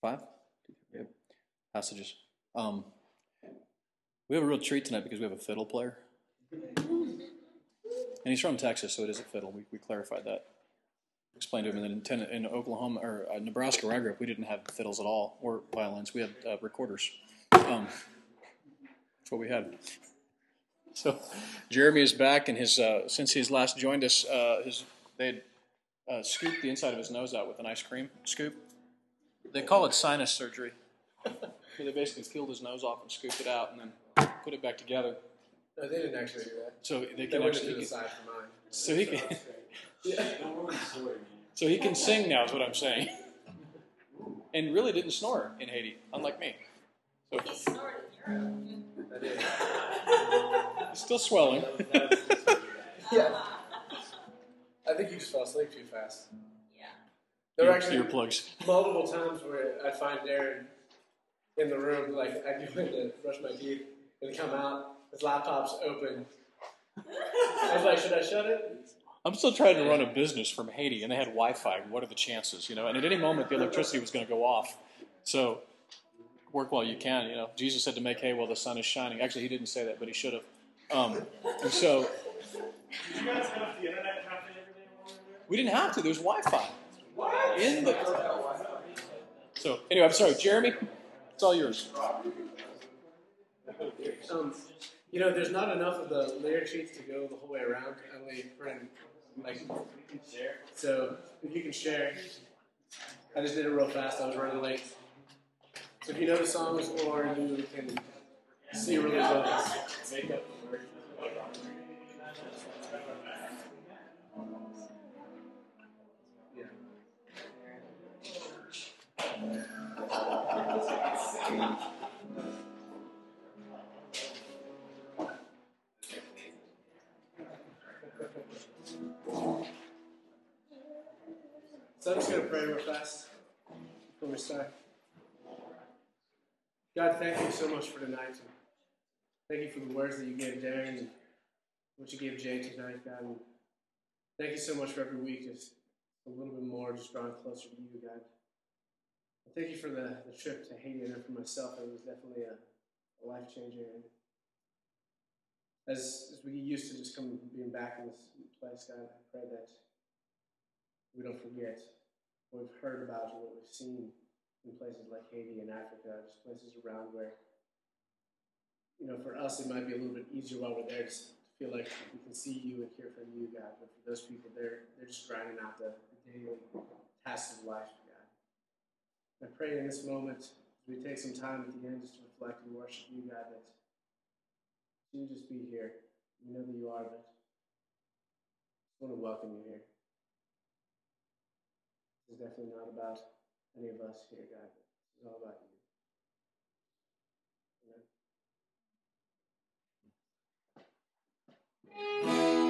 Five? Yep. Passages. Um, we have a real treat tonight because we have a fiddle player. And he's from Texas, so it is a fiddle. We, we clarified that explained to him. And then in, ten, in Oklahoma or uh, Nebraska, where I grew up, we didn't have fiddles at all or violins. We had uh, recorders. Um, that's what we had. So Jeremy is back, and his uh, since he's last joined us, uh, his they had uh, scooped the inside of his nose out with an ice cream scoop. They call it sinus surgery. they basically peeled his nose off and scooped it out, and then put it back together. No, they didn't actually do that. So they They can actually. the side for mine. So he can. Yeah. So he can sing now, is what I'm saying. And really didn't snore in Haiti, unlike me. So He snorted Europe. I did. he's still swelling. Yeah. I think you just fell asleep too fast. Yeah. There were Ear- actually earplugs. multiple times where I'd find Darren in the room, like I'd go in to brush my teeth and come out, his laptop's open. I was like, should I shut it? I'm still trying to run a business from Haiti, and they had Wi-Fi. What are the chances, you know? And at any moment, the electricity was going to go off. So work while you can. You know, Jesus said to make hay while the sun is shining. Actually, he didn't say that, but he should have. Um, and so Did you guys have the internet cafe every day we were there? we didn't have to. There's Wi-Fi What? in the. So anyway, I'm sorry, Jeremy. It's all yours. Um, you know, there's not enough of the layer sheets to go the whole way around. Only Brennan Like, so if you can share, I just did it real fast. I was running late. So if you know the songs or you can see really well, make up So I'm just going to pray real fast before we start. God, thank you so much for tonight. Thank you for the words that you gave Darren and what you gave Jay tonight, God. And thank you so much for every week, just a little bit more, just drawing closer to you, God. And thank you for the, the trip to Haiti and for myself. It was definitely a, a life changer. And as, as we get used to just coming being back in this place, God, I pray that we don't forget we've heard about you, what we've seen in places like Haiti and Africa, just places around where, you know, for us it might be a little bit easier while we're there to feel like we can see you and hear from you, God. But for those people, they're they're just grinding out the, the daily tasks of life, God. I pray in this moment, as we take some time at the end just to reflect and worship you, God, that you just be here. We know that you are, but I want to welcome you here. It's definitely not about any of us here, God. It's all about you. Amen.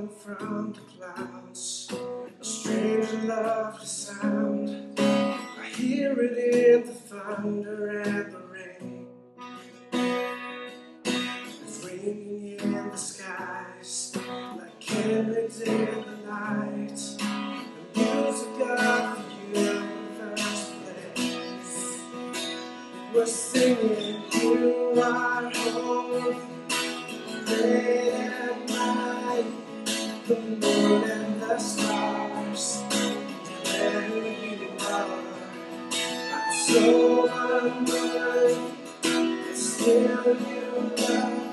Falling from the clouds. A strange and lovely sound. I hear it in the thunder and the rain. It's ringing in the skies like candles in the night. The music of the universe plays. We're singing, You are holy. Day and night, the moon and the stars, you are. I'm so still you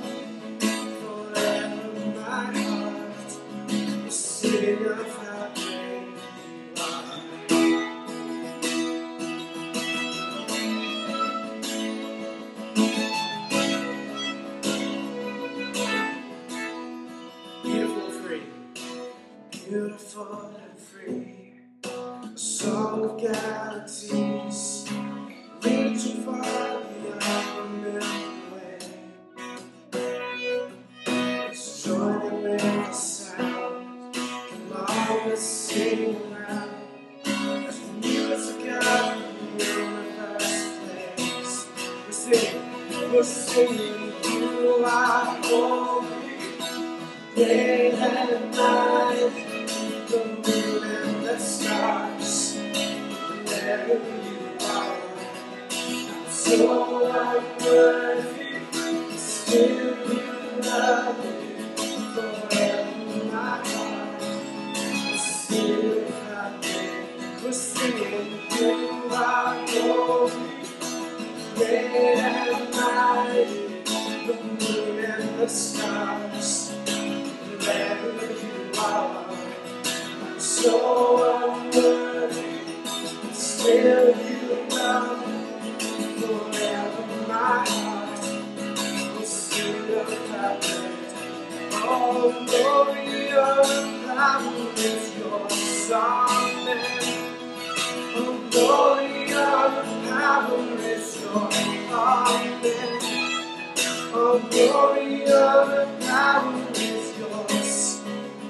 glory, power is. All glory, power is yours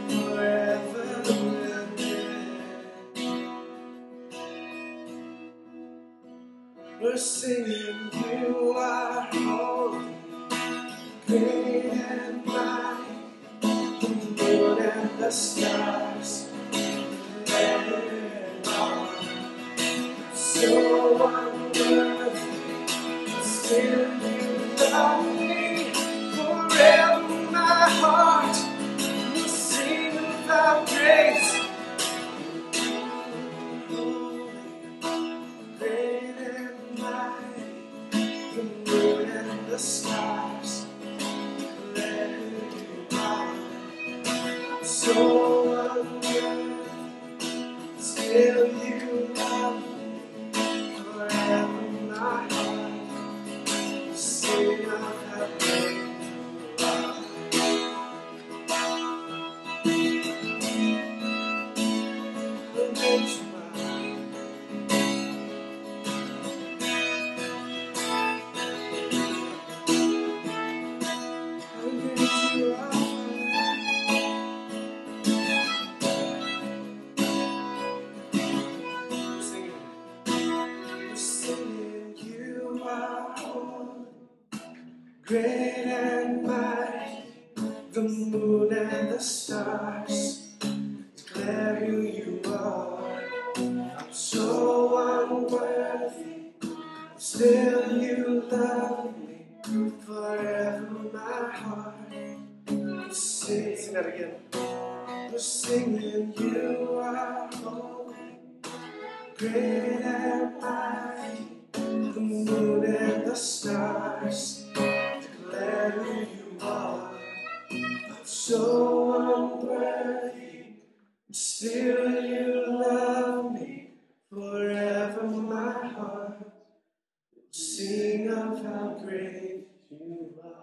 forever. We're singing, You are holy, great and mighty, and the stars. So unworthy, me forever. My heart will sing without grace. heart. Sing, sing that again. We're singing, You are holy, great and mighty. The moon and the stars declare who you are. I'm so unworthy, but still you love me. Forever my heart will sing of how great you are.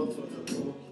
otro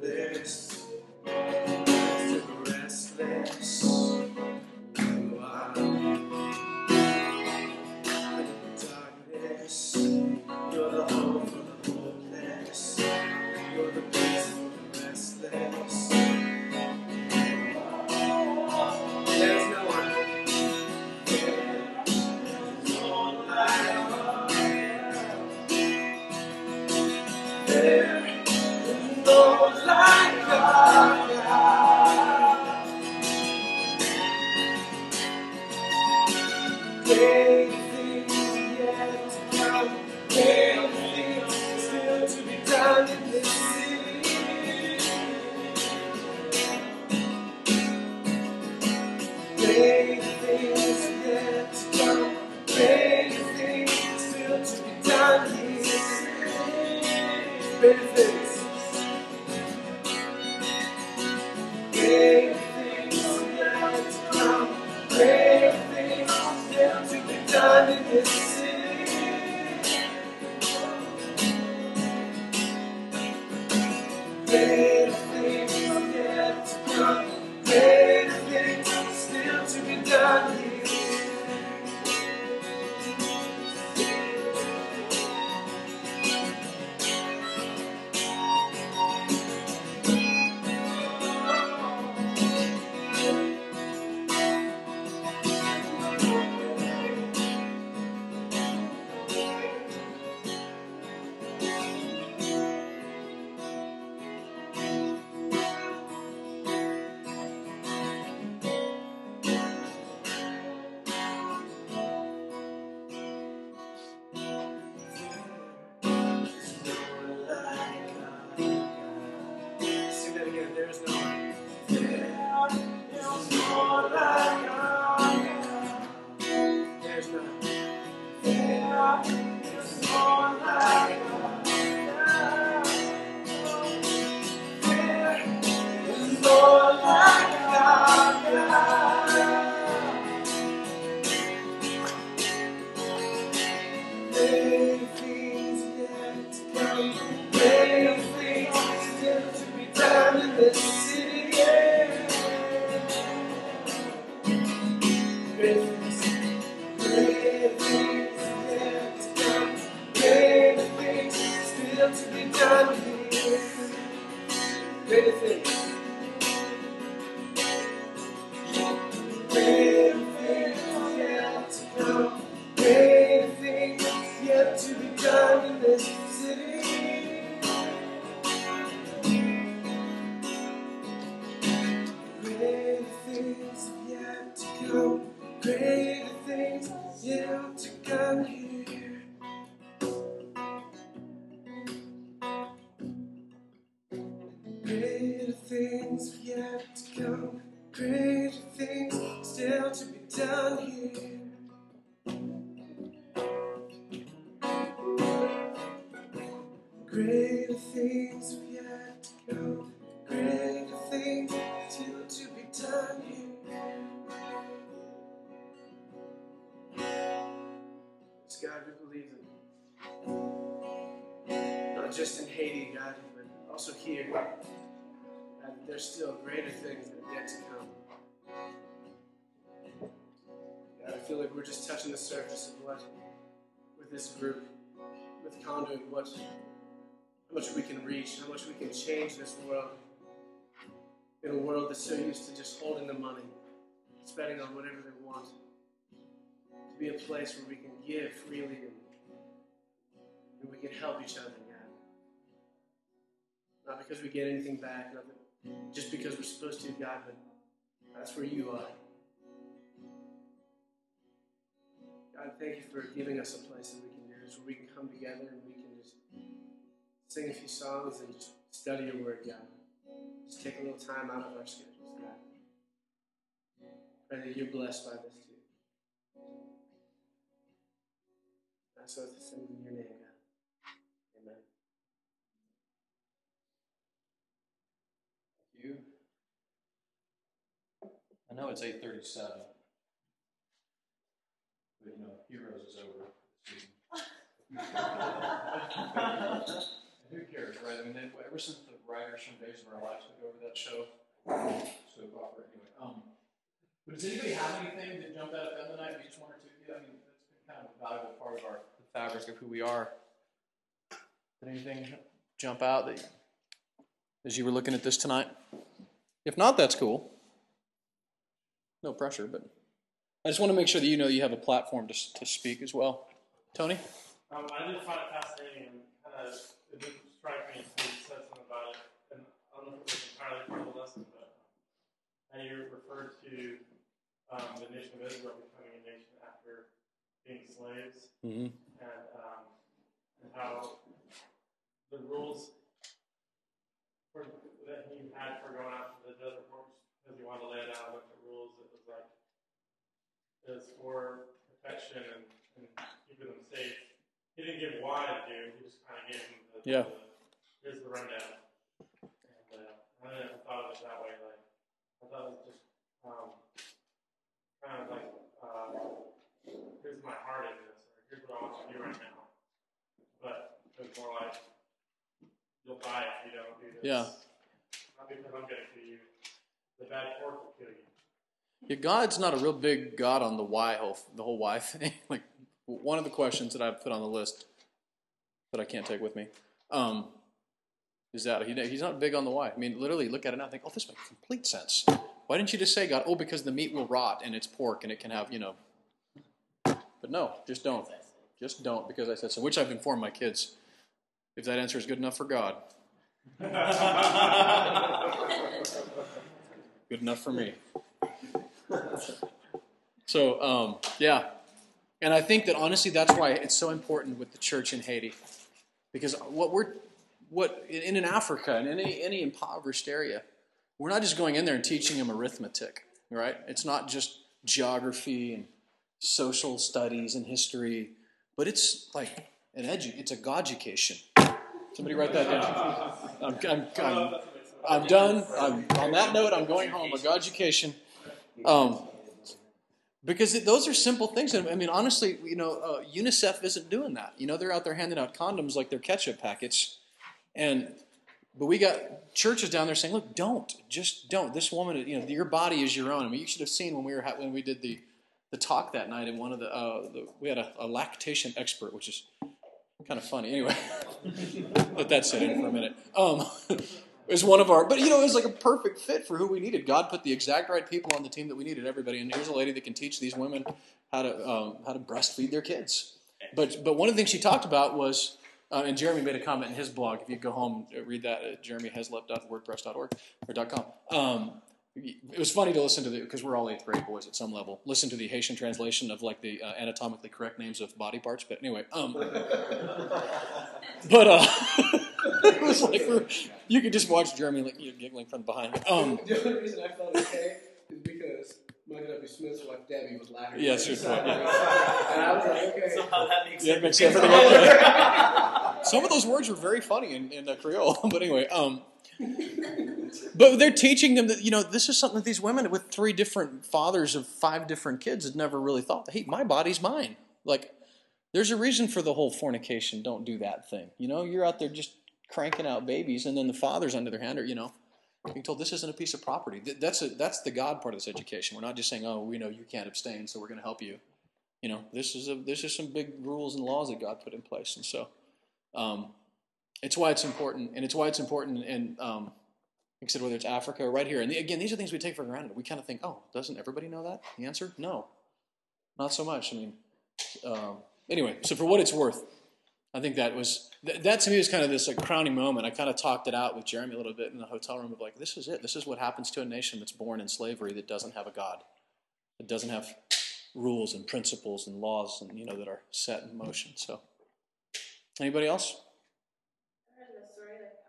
feel like we're just touching the surface of what, with this group, with Conduit, what, how much we can reach, how much we can change this world. In a world that's so used to just holding the money, spending on whatever they want. To be a place where we can give freely and, and we can help each other, God. Not because we get anything back, not just because we're supposed to, God, but that's where you are. God, thank you for giving us a place that we can do this, where we can come together and we can just sing a few songs and just study your word, God. Just take a little time out of our schedules, God. Pray that you're blessed by this too. I ask this in your name, God. Amen. You. I know it's eight thirty-seven. But you know, Heroes is over. Who cares, right? I mean, they, ever since the writers from Days of Our Lives took over that show, soap opera anyway. Um, but does anybody have anything that jumped out at them tonight? Just one or two? Yeah, I mean, that's been kind of a valuable part of our the fabric of who we are. Did anything jump out that as you were looking at this tonight? If not, that's cool. No pressure, but I just want to make sure that you know you have a platform to, to speak as well. Tony? Um, I just find it fascinating and kind of it did strike me until you said something about it. And I don't know if it was entirely part of the lesson, but how you referred to um, the nation of Israel becoming a nation after being slaves, Mm-hmm. and, um, and how the rules for, that he had for going out to the desert because he wanted to lay down a bunch of rules. It was like it for protection and, and keeping them safe. He didn't give why to do. He just kind of gave them the, Yeah. the here's the rundown. And uh, I never thought of it that way. Like I thought it was just um, kind of like uh, here's my heart in this, or here's what I want to do right now. But it was more like you'll die if you don't do this. Yeah. Not because I'm going to kill you. The bad pork will kill you. Yeah, God's not a real big God on the why whole the whole why thing. like one of the questions that I've put on the list that I can't take with me um, is that he, he's not big on the why. I mean, literally, look at it now and think, oh, this makes complete sense. Why didn't you just say, God, oh, because the meat will rot and it's pork and it can have, you know. But no, just don't. Just don't because I said so, which I've informed my kids. If that answer is good enough for God, good enough for me. So, um, yeah. And I think that honestly, that's why it's so important with the church in Haiti. Because what we're, what, in, in Africa and in any, any impoverished area, we're not just going in there and teaching them arithmetic, right? It's not just geography and social studies and history, but it's like an edu, it's a God education. Somebody write that down. I'm, I'm, I'm, I'm done. I'm, on that note, I'm going home. A God education. Um, because it, those are simple things. I mean, honestly, you know, uh, UNICEF isn't doing that. You know, they're out there handing out condoms like they're ketchup packets. And but we got churches down there saying, "Look, don't, just don't." This woman, you know, your body is your own. I mean, you should have seen when we were when we did the the talk that night. And one of the, uh, the we had a, a lactation expert, which is kind of funny. Anyway, let that sit in for a minute. Um, Was one of our, but you know, it was like a perfect fit for who we needed. God put the exact right people on the team that we needed. Everybody, and here's a lady that can teach these women how to um, how to breastfeed their kids. But but one of the things she talked about was, uh, and Jeremy made a comment in his blog. If you go home, uh, read that at jeremyheslip.wordpress.org or .com. Um, it was funny to listen to the because we're all eighth grade boys at some level. Listen to the Haitian translation of like the uh, anatomically correct names of body parts. But anyway, um, but uh, was like we're, you could just watch Jeremy like you know, giggling from behind. Um, The only reason I felt okay is because Michael W. Smith's wife Debbie was laughing. Yeah, sure, So, yeah. And I was like, okay. Somehow that makes yeah, it sense. makes everything okay. Some of those words were very funny in, in uh, Creole, but anyway. Um, but they're teaching them that you know this is something that these women with three different fathers of five different kids had never really thought. Hey, my body's mine. Like, there's a reason for the whole fornication. Don't do that thing. You know, you're out there just cranking out babies, and then the fathers, on the other hand, are you know being told this isn't a piece of property. That's a, that's the God part of this education. We're not just saying, oh, we know you can't abstain, so we're going to help you. You know, this is a this is some big rules and laws that God put in place, and so um, it's why it's important, and it's why it's important. And um, like I said, whether it's Africa or right here, and the, again, these are things we take for granted. We kind of think, oh, doesn't everybody know that? The answer, no, not so much. I mean, um, anyway, so for what it's worth, I think that was th- that to me was kind of this like crowning moment. I kind of talked it out with Jeremy a little bit in the hotel room of like, this is it. This is what happens to a nation that's born in slavery that doesn't have a God, that doesn't have rules and principles and laws and you know that are set in motion. So, anybody else? I heard the story like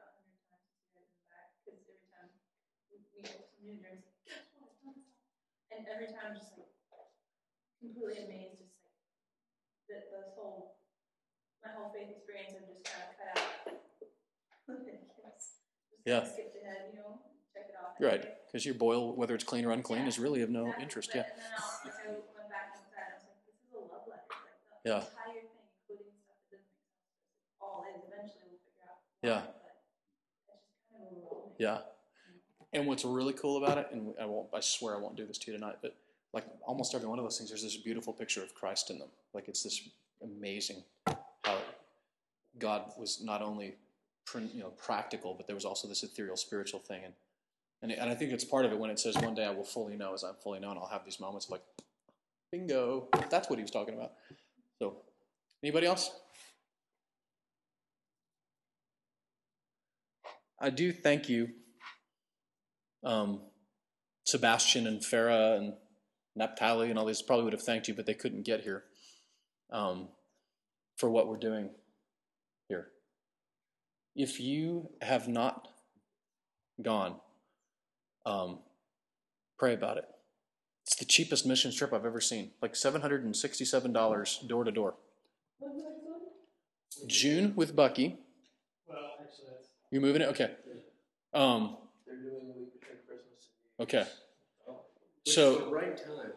a hundred times my whole faith experience of just kind of cut out. just Yeah. ahead, you know, check it off. Right, because your boil, whether it's clean or unclean, is really of no Exactly. interest. But- Yeah, And then I'll, I went back inside. I was like, this is a love letter. Like the Yeah. entire thing, including stuff that doesn't make sense. All is eventually we'll figure out. Yeah. why, But kind of yeah. And what's really cool about it, and I won't, I swear I won't do this to you tonight, but like almost every one of those things, there's this beautiful picture of Christ in them. Like it's this amazing God was not only you know practical, but there was also this ethereal spiritual thing, and and, and I think it's part of it when it says one day I will fully know as I'm fully known. I'll have these moments of like, bingo. That's what he was talking about. So, anybody else? I do thank you, um, Sebastian and Farah and Naphtali and all these probably would have thanked you, but they couldn't get here um, for what we're doing here. If you have not gone, um, pray about it. It's the cheapest mission trip I've ever seen, like $767 door to door. June with Bucky. Well, actually, that's You moving it? Okay. Um, They're doing the week between Christmas. okay. Which So- is the right time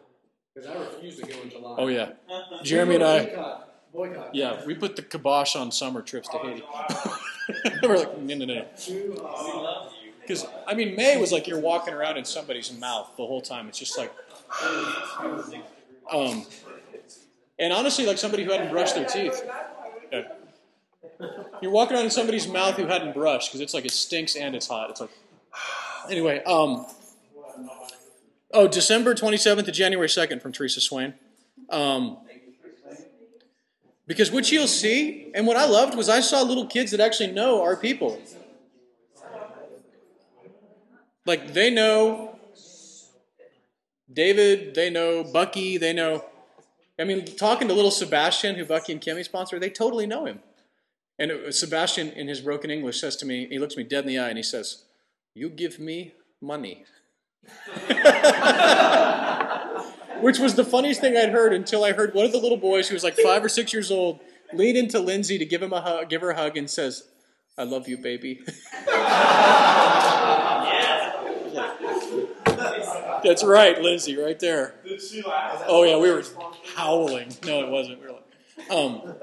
because I refuse to go in July. Oh yeah. Jeremy and I. boycott, boycott. Yeah, we put the kibosh on summer trips to Haiti. We're like, no, no, no. Too hot. We love you. Because I mean, May was like you're walking around in somebody's mouth the whole time. It's just like, um, and honestly, like somebody who hadn't brushed their teeth. Yeah. You're walking around in somebody's mouth who hadn't brushed because it's like it stinks and it's hot. It's like, anyway. Um, oh, December 27th to January 2nd from Teresa Swain. Um, because what you'll see, and what I loved was I saw little kids that actually know our people. Like they know David, they know Bucky, they know. I mean, talking to little Sebastian, who Bucky and Kimmy sponsor, they totally know him. And it Sebastian, in his broken English, says to me, he looks me dead in the eye and he says, You give me money. Which was the funniest thing I'd heard until I heard one of the little boys who was like five or six years old lean into Lindsay to give him a hug, give her a hug, and says, "I love you, baby." That's right, Lindsay, right there. Did she laugh? Oh yeah, we were howling. No, it wasn't. We were like, um,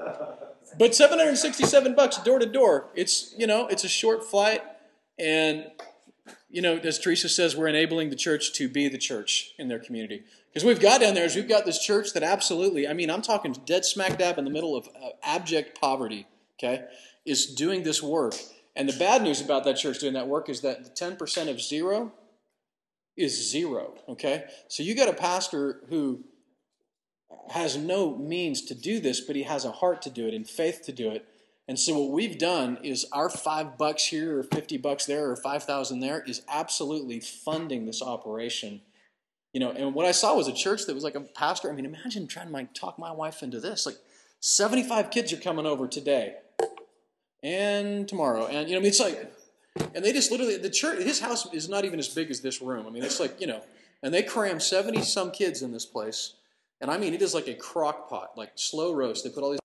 but 767 bucks door to door. It's you know, it's a short flight, and you know, as Teresa says, we're enabling the church to be the church in their community. Because we've got down there is we've got this church that absolutely, I mean, I'm talking dead smack dab in the middle of uh, abject poverty. Okay, is doing this work, And the bad news about that church doing that work is that the 10% of zero is zero, okay? So you got a pastor who has no means to do this, but he has a heart to do it and faith to do it. And so what we've done is our five bucks here or 50 bucks there or 5,000 there is absolutely funding this operation. You know, and what I saw was a church that was like a pastor. I mean, imagine trying to like talk my wife into this. Like 75 kids are coming over today and tomorrow. And, you know, I mean, it's like, and they just literally, the church, his house is not even as big as this room. I mean, it's like, you know, and they cram 70 some kids in this place. And I mean, it is like a crock pot, like slow roast. They put all these